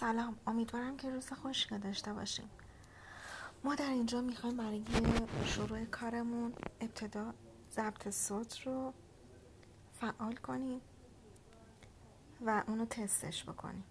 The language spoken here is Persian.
سلام. امیدوارم که روز خوشی داشته باشیم. ما در اینجا می‌خوایم برای شروع کارمون ابتدا ضبط صوت رو فعال کنیم و اونو تستش بکنیم.